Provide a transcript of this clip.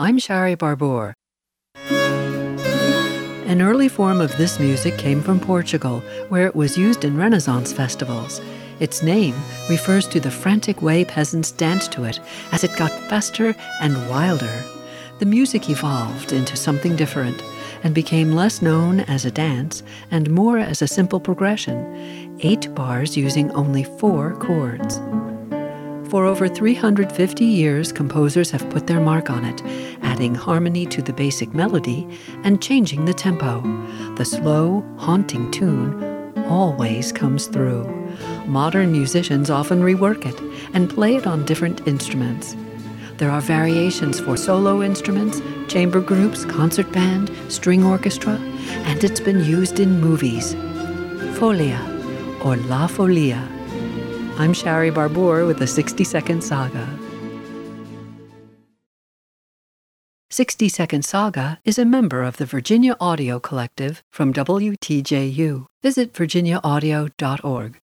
I'm Shari Barbour. An early form of this music came from Portugal, where it was used in Renaissance festivals. Its name refers to the frantic way peasants danced to it as it got faster and wilder. The music evolved into something different and became less known as a dance and more as a simple progression, eight bars using only four chords. For over 350 years, composers have put their mark on it, adding harmony to the basic melody and changing the tempo. The slow, haunting tune always comes through. Modern musicians often rework it and play it on different instruments. There are variations for solo instruments, chamber groups, concert band, string orchestra, and it's been used in movies. Folia or La Folia. I'm Shari Barbour with the 60 Second Saga. 60 Second Saga is a member of the Virginia Audio Collective from WTJU. Visit virginiaaudio.org.